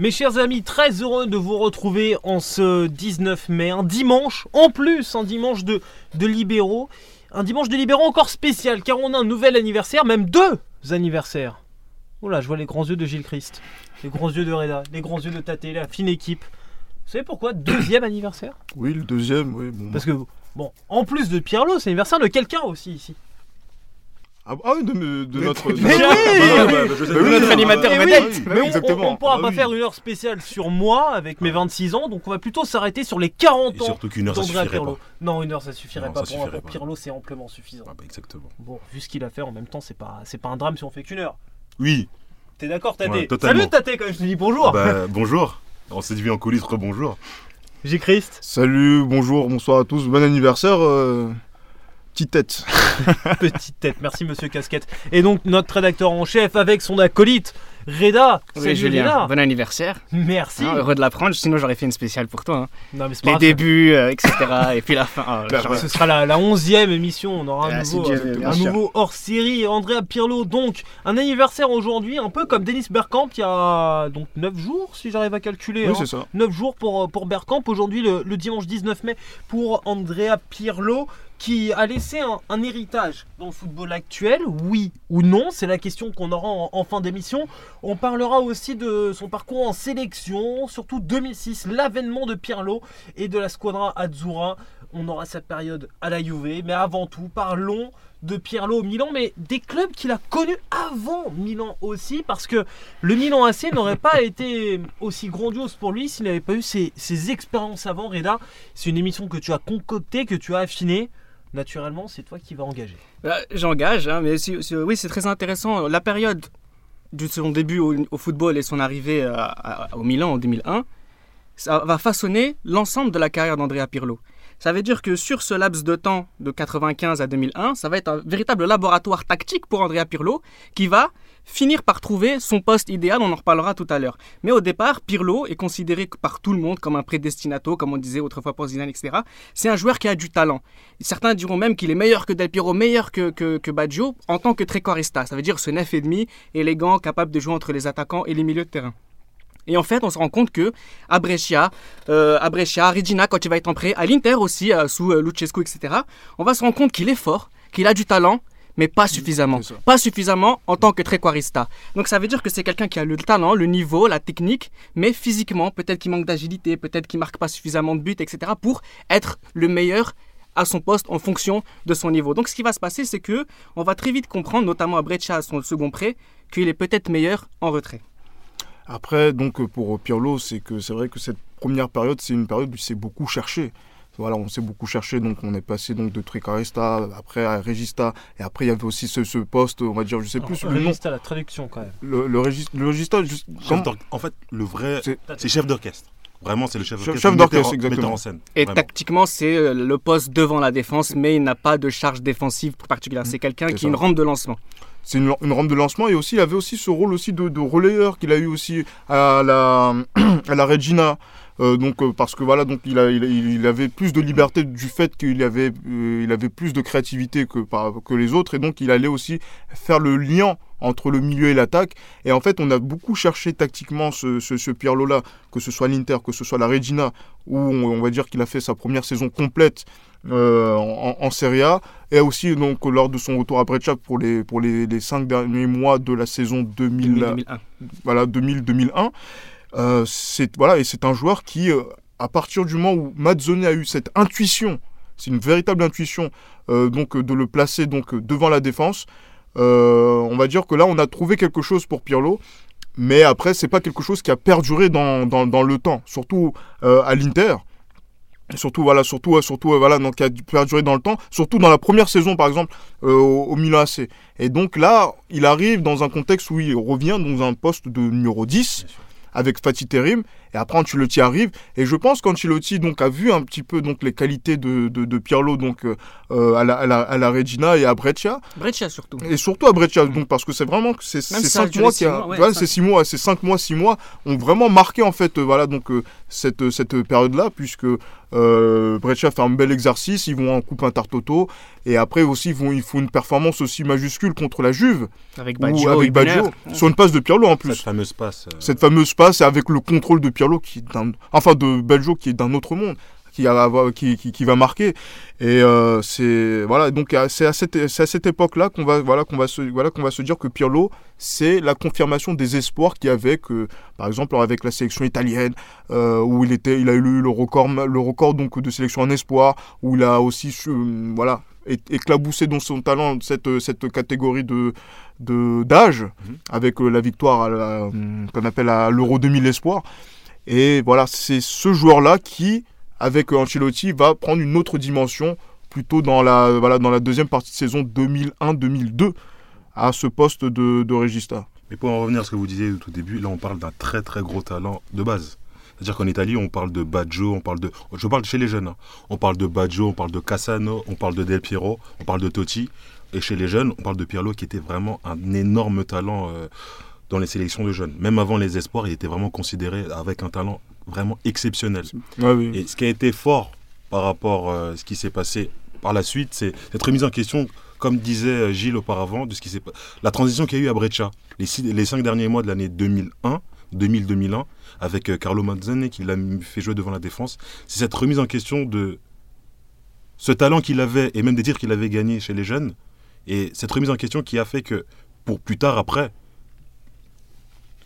Mes chers amis, très heureux de vous retrouver en ce 19 mai, un dimanche, en plus, un dimanche de, de libéraux. Un dimanche de libéraux encore spécial, car on a un nouvel anniversaire, même deux anniversaires. Oula, je vois les grands yeux de Gilles Christ, les grands yeux de Reda, les grands yeux de Tate, la fine équipe. Vous savez pourquoi Deuxième anniversaire? Oui, le deuxième, oui. Bon. Parce que, bon, en plus de Pierlot, c'est l'anniversaire de quelqu'un aussi ici. Ah, ah oui, de, de- de notre. Mais de oui notre- Bah, bah, bah, bah, Ah, animateur oui, vedette. mais oui, on- exactement. on ne pourra Bah pas oui. faire une heure spéciale sur moi avec mes 26 ans, donc on va plutôt s'arrêter sur les 40 Et ans surtout qu'une heure, ça suffirait Pirlo. pas. Non, une heure ça suffirait Non, pas ça pour, suffirait pour. Pirlo, c'est amplement suffisant. Ah bah exactement. Bon, vu ce qu'il a fait en même temps, c'est pas, c'est pas un drame si on fait qu'une heure. Oui, T'es d'accord, Tate Ouais. Salut, Tate, quand je te dis bonjour. ah bah, bonjour. On s'est vu en coulisses, bonjour. J'ai Christ. Salut, bonjour, bonsoir à tous, bon anniversaire. Euh, Petite tête. Petite tête, merci Monsieur Casquette. Et donc notre rédacteur en chef avec son acolyte, Reda. Oui, Julien, Reda. bon anniversaire. Merci. Hein, heureux de l'apprendre, sinon j'aurais fait une spéciale pour toi. hein. Non, mais c'est pas Les grave, débuts, euh, etc. et puis la fin. ah, Bah, Ce sera la, la 11e émission, on aura un Ah, nouveau, bien un sûr. nouveau hors-série. Andrea Pirlo, donc, un anniversaire aujourd'hui, un peu comme Denis Bergkamp, il y a donc 9 jours, si j'arrive à calculer. Oui, hein. c'est ça. 9 jours pour, pour Bergkamp, aujourd'hui le, le dimanche 19 mai pour Andrea Pirlo qui a laissé un, héritage dans le football actuel, oui ou non, c'est la question qu'on aura en, en fin d'émission. On parlera aussi de son parcours en sélection, surtout 2006, l'avènement de Pirlo et de la squadra Azzurra. On aura sa période à la Juve, mais avant tout, parlons de Pirlo au Milan, mais des clubs qu'il a connus avant Milan aussi, parce que le Milan AC n'aurait pas été aussi grandiose pour lui s'il n'avait pas eu ses, ses expériences avant. Reda, c'est une émission que tu as concoctée, que tu as affinée. Naturellement, c'est toi qui vas engager. Bah, J'engage, hein, mais oui, c'est très intéressant. La période de son début au, football et son arrivée à- au Milan en 2001, ça va façonner l'ensemble de la carrière d'Andrea Pirlo. Ça veut dire que sur ce laps de temps de 95 à 2001, ça va être un véritable laboratoire tactique pour Andrea Pirlo qui va finir par trouver son poste idéal, on en reparlera tout à l'heure. Mais au départ, Pirlo est considéré par tout le monde comme un prédestinato, comme on disait autrefois pour Zidane, etc. C'est un joueur qui a du talent. Certains diront même qu'il est meilleur que Del Piero, meilleur que, que, que Baggio en tant que trequarista. Ça veut dire ce neuf et demi, élégant, capable de jouer entre les attaquants et les milieux de terrain. Et en fait, on se rend compte que à Brescia, euh, à Brescia, à Regina, quand il va être en prêt, à l'Inter aussi, euh, sous euh, etc., on va se rendre compte qu'il est fort, qu'il a du talent, mais pas suffisamment. Pas suffisamment en tant que trequarista. Donc ça veut dire que c'est quelqu'un qui a le talent, le niveau, la technique, mais physiquement, peut-être qu'il manque d'agilité, peut-être qu'il marque pas suffisamment de buts, etc., pour être le meilleur à son poste en fonction de son niveau. Donc ce qui va se passer, c'est que on va très vite comprendre, notamment à Brescia, à son second prêt, qu'il est peut-être meilleur en retrait. Après, donc pour Pirlo, c'est que c'est vrai que cette première période, c'est une période où il s'est beaucoup cherché. Voilà, on s'est beaucoup cherché, donc on est passé donc de Tricarista, après à Regista, et après il y avait aussi ce, ce poste, on va dire, je sais plus le nom, Régiste à la traduction quand même. le, le, le Regista, juste, En fait, le vrai, C'est- chef d'orchestre. Vraiment, c'est le chef d'orchestre. chef d'orchestre, en- exactement. metteur en scène. Et Vraiment. tactiquement, c'est euh, le poste devant la défense, mais il n'a pas de charge défensive particulière. C'est quelqu'un qui ça. a une rampe de lancement. c'est une, une rampe de lancement et aussi il avait aussi ce rôle aussi de, de relayeur qu'il a eu aussi à la à la Regina Euh, donc euh, parce que voilà donc il, a, il, il avait plus de liberté du fait qu'il avait euh, il avait plus de créativité que par, que les autres. Et donc il allait aussi faire le lien entre le milieu et l'attaque. Et en fait on a beaucoup cherché tactiquement ce, ce, ce que ce soit l'Inter que ce soit la Regina où on, on va dire qu'il a fait sa première saison complète euh, en, en Serie A. Et aussi donc lors de son retour à Brescia pour les pour les, les cinq derniers mois de la saison 2000, 2001. voilà 2000 2001 euh, c'est voilà et c'est un joueur qui euh, à partir du moment où Mazzoni a eu cette intuition c'est une véritable intuition euh, donc de le placer donc devant la défense on va dire que là on a trouvé quelque chose pour Pirlo mais après c'est pas quelque chose qui a perduré dans, dans, le temps surtout à l'Inter. Surtout voilà surtout surtout voilà donc qui a perduré dans le temps surtout dans la première saison par exemple au, au Milan AC et donc là il arrive dans un contexte où il revient dans un poste de numéro 10 avec Fatih Terim Et après, Ancelotti arrive. Et je pense qu'Ancelotti donc, a vu un petit peu donc, les qualités de, de, de Pirlo donc, euh, à, la, à, la, à, la, Regina et à Breccia. Breccia surtout. Et surtout à Breccia. Donc, parce que c'est vraiment c'est cinq mois, qui a, ouais, c'est six mois, c'est cinq mois, six mois ont vraiment marqué en fait, voilà donc euh, cette cette période-là, puisque euh, Breccia fait un bel exercice, ils vont en coupe intertoto et après aussi ils, vont, ils font une performance aussi majuscule contre la Juve avec Baggio, avec Baggio sur une passe de Pirlo en plus. Cette fameuse passe. Euh... Cette fameuse passe avec le contrôle de Pirlo qui est d'un enfin de Baggio qui est d'un autre monde. Qui, a, qui, qui, qui, va marquer et euh, c'est voilà donc c'est à cette, à cette époque là qu'on va voilà qu'on va se voilà qu'on va se dire que Pirlo c'est la confirmation des espoirs qu'il y avait que par exemple avec la sélection italienne euh, où il était il a eu le record le record donc de sélection en espoir où il a aussi euh, voilà éclaboussé dans son talent cette cette catégorie de d'âge mmh. avec la victoire qu'on appelle à l'Euro 2000 espoir et voilà c'est ce joueur là qui avec Ancelotti, va prendre une autre dimension plutôt dans la, voilà, dans la deuxième partie de saison 2001-2002 à ce poste de, de Regista. Mais pour en revenir à ce que vous disiez au tout début, là on parle d'un très très gros talent de base. C'est-à-dire qu'en Italie, on parle de Baggio, on parle de. Je parle chez les jeunes. Hein. On parle de Baggio, on parle de Cassano, on parle de Del Piero, on parle de Totti. Et chez les jeunes, on parle de Pirlo qui était vraiment un énorme talent euh, dans les sélections de jeunes. Même avant les espoirs, il était vraiment considéré avec un talent vraiment exceptionnel. Ah oui. Et ce qui a été fort par rapport à ce qui s'est passé par la suite, c'est cette remise en question, comme disait Gilles auparavant, de ce qui s'est la transition qu'il y a eu à Breccia, les, six, les cinq derniers mois de l'année 2001, 2000-2001, avec Carlo Mazzani qui l'a fait jouer devant la défense. C'est cette remise en question de ce talent qu'il avait et même des titres qu'il avait gagnés chez les jeunes. Et cette remise en question qui a fait que, pour plus tard, après,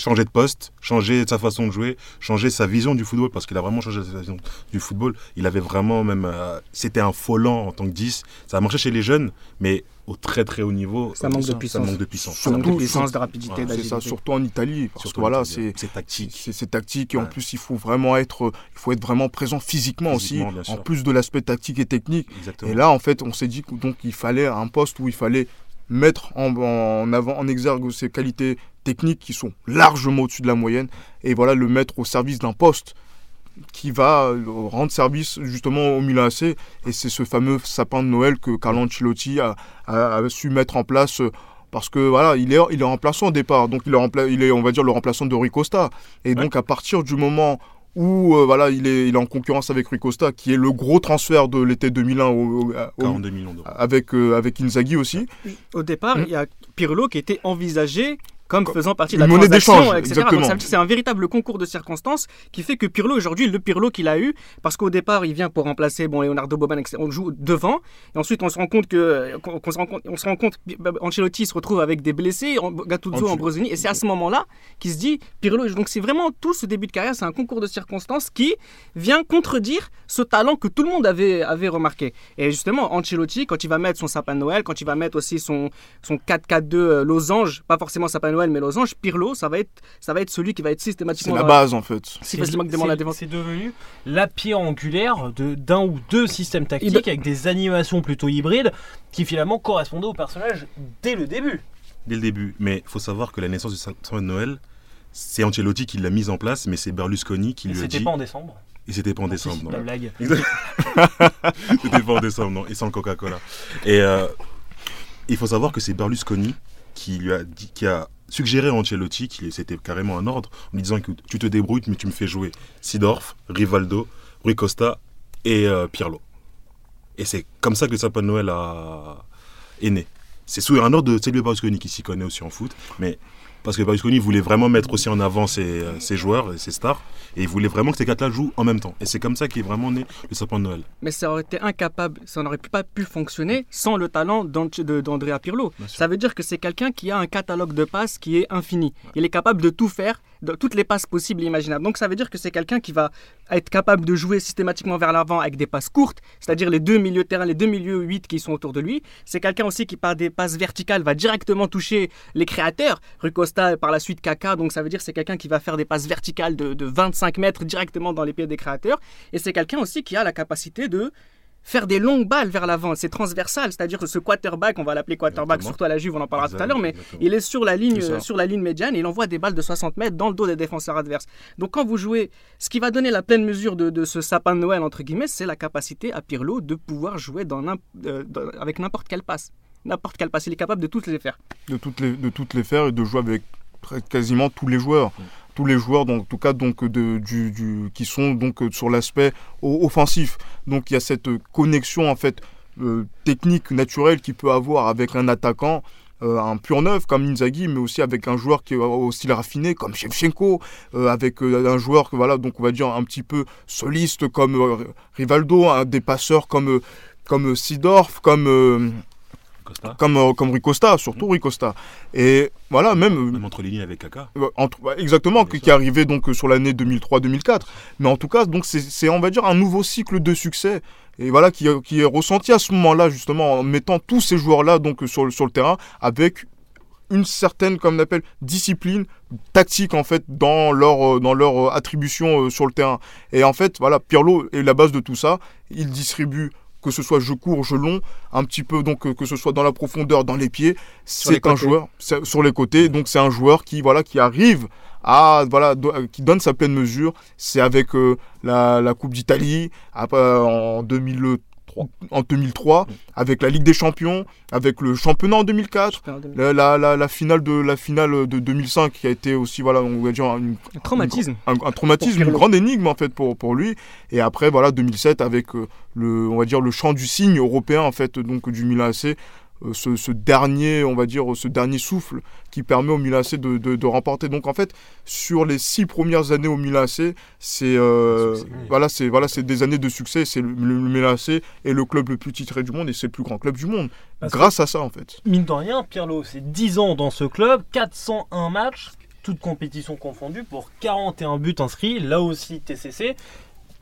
changer de poste, changer sa façon de jouer, changer sa vision du football, parce qu'il a vraiment changé sa vision du football. Il avait vraiment même. Euh, c'était un folant en tant que 10. Ça a marché chez les jeunes, mais au très très haut niveau. Ça manque de puissance. Ça manque de puissance. Ça manque de puissance, de rapidité. c'est ça, surtout en Italie. Parce surtout que voilà, c'est tactique. C'est tactique. Et ouais. en plus, il faut vraiment être, il faut être vraiment présent physiquement, physiquement aussi. En plus de l'aspect tactique et technique. Exactement. Et là, en fait, on s'est dit qu'il fallait un poste où il fallait mettre en, en, avant, en exergue ses qualités techniques qui sont largement au-dessus de la moyenne et voilà le mettre au service d'un poste qui va euh, rendre service justement au Milan AC et c'est ce fameux sapin de Noël que Carlo Ancelotti a, a, a su mettre en place euh, parce que voilà, il est, il est remplaçant au départ, donc il est, rempla il est, on va dire, le remplaçant de Rui Costa. Et donc à partir du moment où euh, voilà, il est, il est en concurrence avec Rui Costa, qui est le gros transfert de l'été 2001 au, au, 42 millions d'euros. Avec, euh, avec Inzaghi aussi. Au départ, il mmh. y a Pirlo qui était envisagé comme faisant partie de la monnaie d'échange, etc. c'est un véritable concours de circonstances qui fait que Pirlo aujourd'hui, le Pirlo qu'il a eu, parce qu'au départ il vient pour remplacer bon Leonardo Boban, etc. On joue devant et ensuite on se rend compte que on se rend compte, on se rend compte Ancelotti se retrouve avec des blessés, Gattuso, Ambrosini et c'est à ce moment-là qu'il se dit Pirlo. Donc c'est vraiment tout ce début de carrière, c'est un concours de circonstances qui vient contredire ce talent que tout le monde avait avait remarqué. Et justement Ancelotti quand il va mettre son sapin de Noël, quand il va mettre aussi son son 4-4-2 losange, pas forcément sapin de Noël mais losange, Pirlo, ça va être, ça va être celui qui va être systématiquement. C'est la base en fait. Systématiquement la défense. C'est devenu la pierre angulaire d'un ou deux systèmes tactiques Il... avec des animations plutôt hybrides qui finalement correspondaient au personnage dès le début. Dès le début. Mais il faut savoir que la naissance du de Noël, c'est Ancelotti qui l'a mise en place, mais c'est Berlusconi qui Et lui a dit. C'était pas en décembre. Et c'était pas en décembre. Non. La blague. c'était pas en décembre, non. Et sans Coca-Cola. Et euh, il faut savoir que c'est Berlusconi qui lui a dit, qui a suggéré à Ancelotti, qui c'était carrément un ordre, en lui disant que tu te débrouilles, mais tu me fais jouer Sidorf, Rivaldo, Rui Costa et euh, Pirlo. Et c'est comme ça que le sapin de Noël a... est né. C'est sous un ordre de Silvio qui s'y connaît aussi en foot, mais parce que Berlusconi voulait vraiment mettre aussi en avant ses, ses joueurs et ses stars, et il voulait vraiment que ces quatre-là jouent en même temps. Et c'est comme ça qu'est vraiment né le sapin de Noël. Mais ça aurait été incapable, ça n'aurait pas pu fonctionner sans le talent d'Andrea Pirlo. Ça veut dire que c'est quelqu'un qui a un catalogue de passes qui est infini. Il est capable de tout faire, de toutes les passes possibles et imaginables. Donc ça veut dire que c'est quelqu'un qui va être capable de jouer systématiquement vers l'avant avec des passes courtes, c'est-à-dire les deux milieux terrain, les deux milieux 8 qui sont autour de lui. C'est quelqu'un aussi qui par des passes verticales va directement toucher les créateurs. Rui Costa par la suite Kaka, donc ça veut dire c'est quelqu'un qui va faire des passes verticales de, de 25 mètres directement dans les pieds des créateurs. Et c'est quelqu'un aussi qui a la capacité de faire des longues balles vers l'avant. C'est transversal, c'est-à-dire que ce quarterback, on va l'appeler quarterback, Exactement. surtout à la Juve, on en parlera tout à l'heure, mais Exactement. il est sur la ligne, sur la ligne médiane et il envoie des balles de 60 mètres dans le dos des défenseurs adverses. Donc quand vous jouez, ce qui va donner la pleine mesure de, de ce sapin de Noël, entre guillemets, c'est la capacité à Pirlo de pouvoir jouer dans euh, dans- avec n'importe quelle passe. N'importe quelle passe, il est capable de toutes les faire. de toutes les, de toutes les faire et de jouer avec quasiment tous les joueurs. Tous les joueurs, donc, en tout cas, donc, de, du, qui sont donc, sur l'aspect offensif. Donc il y a cette connexion en fait, euh, technique naturelle qu'il peut avoir avec un attaquant. euh, un pur neuf comme Inzaghi, mais aussi avec un joueur qui est au style raffiné comme Shevchenko, euh, avec un joueur que voilà donc on va dire un petit peu soliste comme Rivaldo, hein, des passeurs comme comme Sidorf, comme Costa, comme, euh, comme Rui Costa, surtout Rui Costa. Et voilà, même. euh, même entre les lignes avec Kaka. euh, entre- ouais, exactement, qui est arrivé donc sur l'année 2003-2004. Mais en tout cas, donc c'est, on va dire, un nouveau cycle de succès. Et voilà, qui, qui est ressenti à ce moment-là, justement, en mettant tous ces joueurs-là donc, sur, le- sur le terrain, avec une certaine, comme on appelle, discipline tactique, en fait, dans leur, dans leur attribution sur le terrain. Et en fait, voilà, Pirlo est la base de tout ça. Il distribue que ce soit jeu court, jeu long, un petit peu donc euh, que ce soit dans la profondeur, dans les pieds, c'est un joueur sur les côtés, donc c'est un joueur qui voilà qui arrive à voilà do- euh, qui donne sa pleine mesure. C'est avec euh, la, la Coupe d'Italie en 2003, en 2003, avec la Ligue des Champions, avec le championnat en 2004. La, la, la, la finale de la finale de 2005 qui a été aussi voilà on va dire une- Un traumatisme. un, un traumatisme, une grande énigme en fait pour, pour lui. Et après voilà 2007 avec euh, le on va dire le chant du cygne européen en fait donc du Milan AC. Euh, Ce, ce dernier, on va dire, ce dernier souffle qui permet au Milan AC de, de, de remporter. Donc en fait, sur les six premières années au Milan AC, c'est euh, voilà, c'est voilà, c'est des années de succès. C'est le, le Milan AC est le club le plus titré du monde et c'est le plus grand club du monde. Parce grâce à ça en fait. Mine de rien, Pirlo, c'est 10 ans dans ce club, 401 matchs, toutes compétitions confondues, pour 41 buts inscrits, là aussi TCC.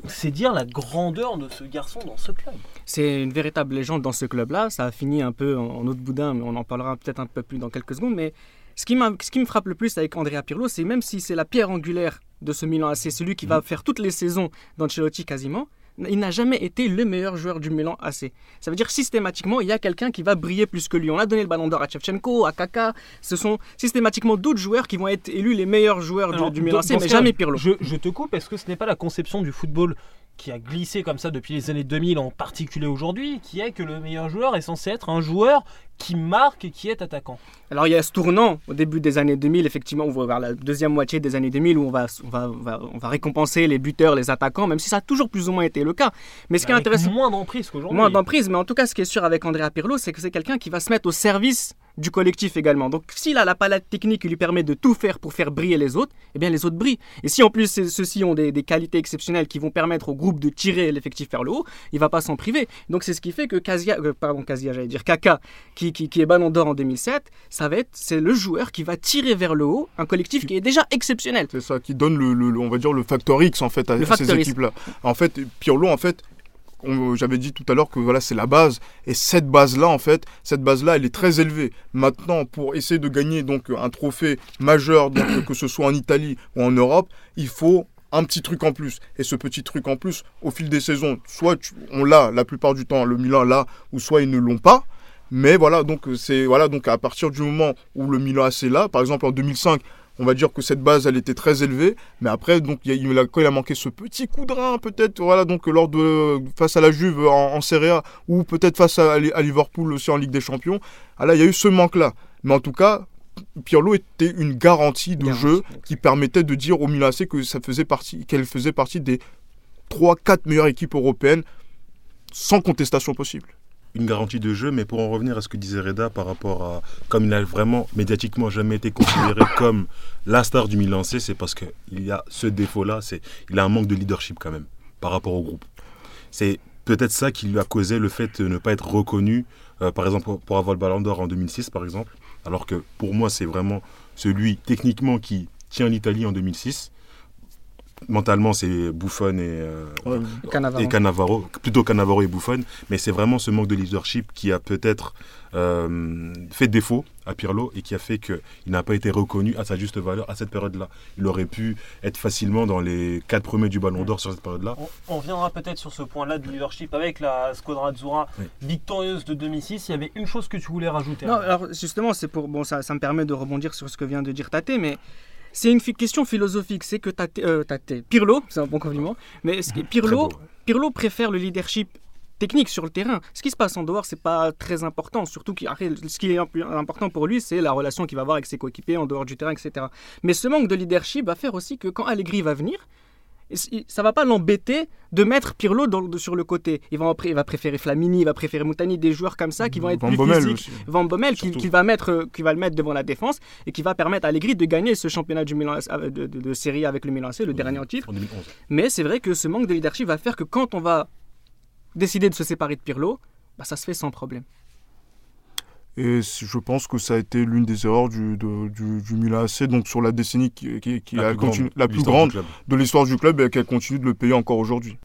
C'est dire la grandeur de ce garçon dans ce club. C'est une véritable légende dans ce club-là. Ça a fini un peu en, autre boudin, mais on en parlera peut-être un peu plus dans quelques secondes. Mais ce qui, m'a- ce qui me frappe le plus avec Andrea Pirlo, c'est même si c'est la pierre angulaire de ce Milan AC, celui qui va faire toutes les saisons d'Ancelotti quasiment, il n'a jamais été le meilleur joueur du Milan AC. Ça veut dire systématiquement, il y a quelqu'un qui va briller plus que lui. On a donné le ballon d'or à Shevchenko, à Kaka. Ce sont systématiquement d'autres joueurs qui vont être élus les meilleurs joueurs du- Alors, du, Milan AC, mais jamais Pirlo. Je, je te coupe, est-ce que ce n'est pas la conception du football qui a glissé comme ça depuis les années 2000, en particulier aujourd'hui, qui est que le meilleur joueur est censé être un joueur qui marque et qui est attaquant Alors il y a ce tournant au début des années 2000, effectivement, on va vers la deuxième moitié des années 2000 où on va, on va, on va, on va récompenser les buteurs, les attaquants, même si ça a toujours plus ou moins été le cas. Mais ce qui est intéressant, moins d'emprise qu'aujourd'hui. moins d'emprise, mais en tout cas ce qui est sûr avec Andrea Pirlo, c'est que c'est quelqu'un qui va se mettre au service du collectif également. Donc s'il a la palette technique qui lui permet de tout faire pour faire briller les autres, eh bien les autres brillent. Et si en plus ceux-ci ont des, des qualités exceptionnelles qui vont permettre au groupe de tirer l'effectif vers le haut, il va pas s'en priver. Donc c'est ce qui fait que Casia, euh, pardon Casia, j'allais dire Kaka, qui, qui, qui est Ballon d'Or en 2007, ça va être c'est le joueur qui va tirer vers le haut un collectif qui est déjà exceptionnel. C'est ça qui donne le, le- le- on va dire le facteur X en fait à, à ces facteur X. équipes-là. En fait, Pirlo en fait, j'avais dit tout à l'heure que voilà c'est la base et cette base-là en fait, cette base-là elle est très élevée. Maintenant pour essayer de gagner donc un trophée majeur donc que ce soit en Italie ou en Europe, il faut un petit truc en plus. Et ce petit truc en plus, au fil des saisons, soit on l'a la plupart du temps, le Milan l'a, ou soit ils ne l'ont pas. Mais voilà, donc c'est voilà donc à partir du moment où le Milan AC là, par exemple en 2005, on va dire que cette base elle était très élevée, mais après donc il, a, quand il a manqué ce petit coup de rein peut-être voilà donc lors de face à la Juve en, en Serie A ou peut-être face à, à Liverpool aussi en Ligue des Champions, ah là il y a eu ce manque là. Mais en tout cas, Pirlo était une garantie de Garantie, jeu qui permettait de dire au Milan AC que ça faisait partie qu'elle faisait partie des 3 4 meilleures équipes européennes sans contestation possible. Une garantie de jeu, mais pour en revenir à ce que disait Reda par rapport à. Comme il n'a vraiment médiatiquement jamais été considéré comme la star du Milan C, c'est parce qu'il y a ce défaut-là, c'est il a un manque de leadership quand même par rapport au groupe. C'est peut-être ça qui lui a causé le fait de ne pas être reconnu, euh, par exemple pour avoir le Ballon d'Or en 2006, par exemple, alors que pour moi c'est vraiment celui techniquement qui tient l'Italie en 2006. Mentalement, c'est Buffon et, euh, Ouais. Cannavaro. et Cannavaro, plutôt Cannavaro et Buffon, mais c'est vraiment ce manque de leadership qui a peut-être euh, fait défaut à Pirlo et qui a fait qu'il n'a pas été reconnu à sa juste valeur à cette période-là. Il aurait pu être facilement dans les quatre premiers du Ballon d'Or sur cette période-là. On, on reviendra peut-être sur ce point-là de leadership avec la Squadra Azzurra Oui. victorieuse de 2006. Il y avait une chose que tu voulais rajouter. Non, alors justement, c'est pour bon, ça, ça me permet de rebondir sur ce que vient de dire Tate, mais c'est une question philosophique. C'est que Tate, euh, Tate- Pirlo, c'est un bon compliment, mais ce qui- Pirlo. Pirlo préfère le leadership technique sur le terrain. Ce qui se passe en dehors, c'est pas très important. Surtout ce qui est imp- important pour lui, c'est la relation qu'il va avoir avec ses coéquipiers en dehors du terrain, etc. Mais ce manque de leadership va faire aussi que quand Allegri va venir, ça va pas l'embêter de mettre Pirlo dans- de- sur le côté. Il va, en pré- il va préférer Flamini, il va préférer Moutani, des joueurs comme ça qui vont être Van plus Bommel physiques. aussi. Van Bommel qui, va mettre, euh, qui va le mettre devant la défense et qui va permettre à Allegri de gagner ce championnat du Milan, euh, de, de- de série avec le Milan AC, le dernier en titre. En 2011. Mais c'est vrai que ce manque de leadership va faire que quand on va décider de se séparer de Pirlo, bah, ça se fait sans problème. Et je pense que ça a été l'une des erreurs du, de- du, du Milan AC, donc sur la décennie qui, qui- qui La a plus continu- grande la de plus l'histoire grande du club. de l'histoire du club et qu'elle continue de le payer encore aujourd'hui.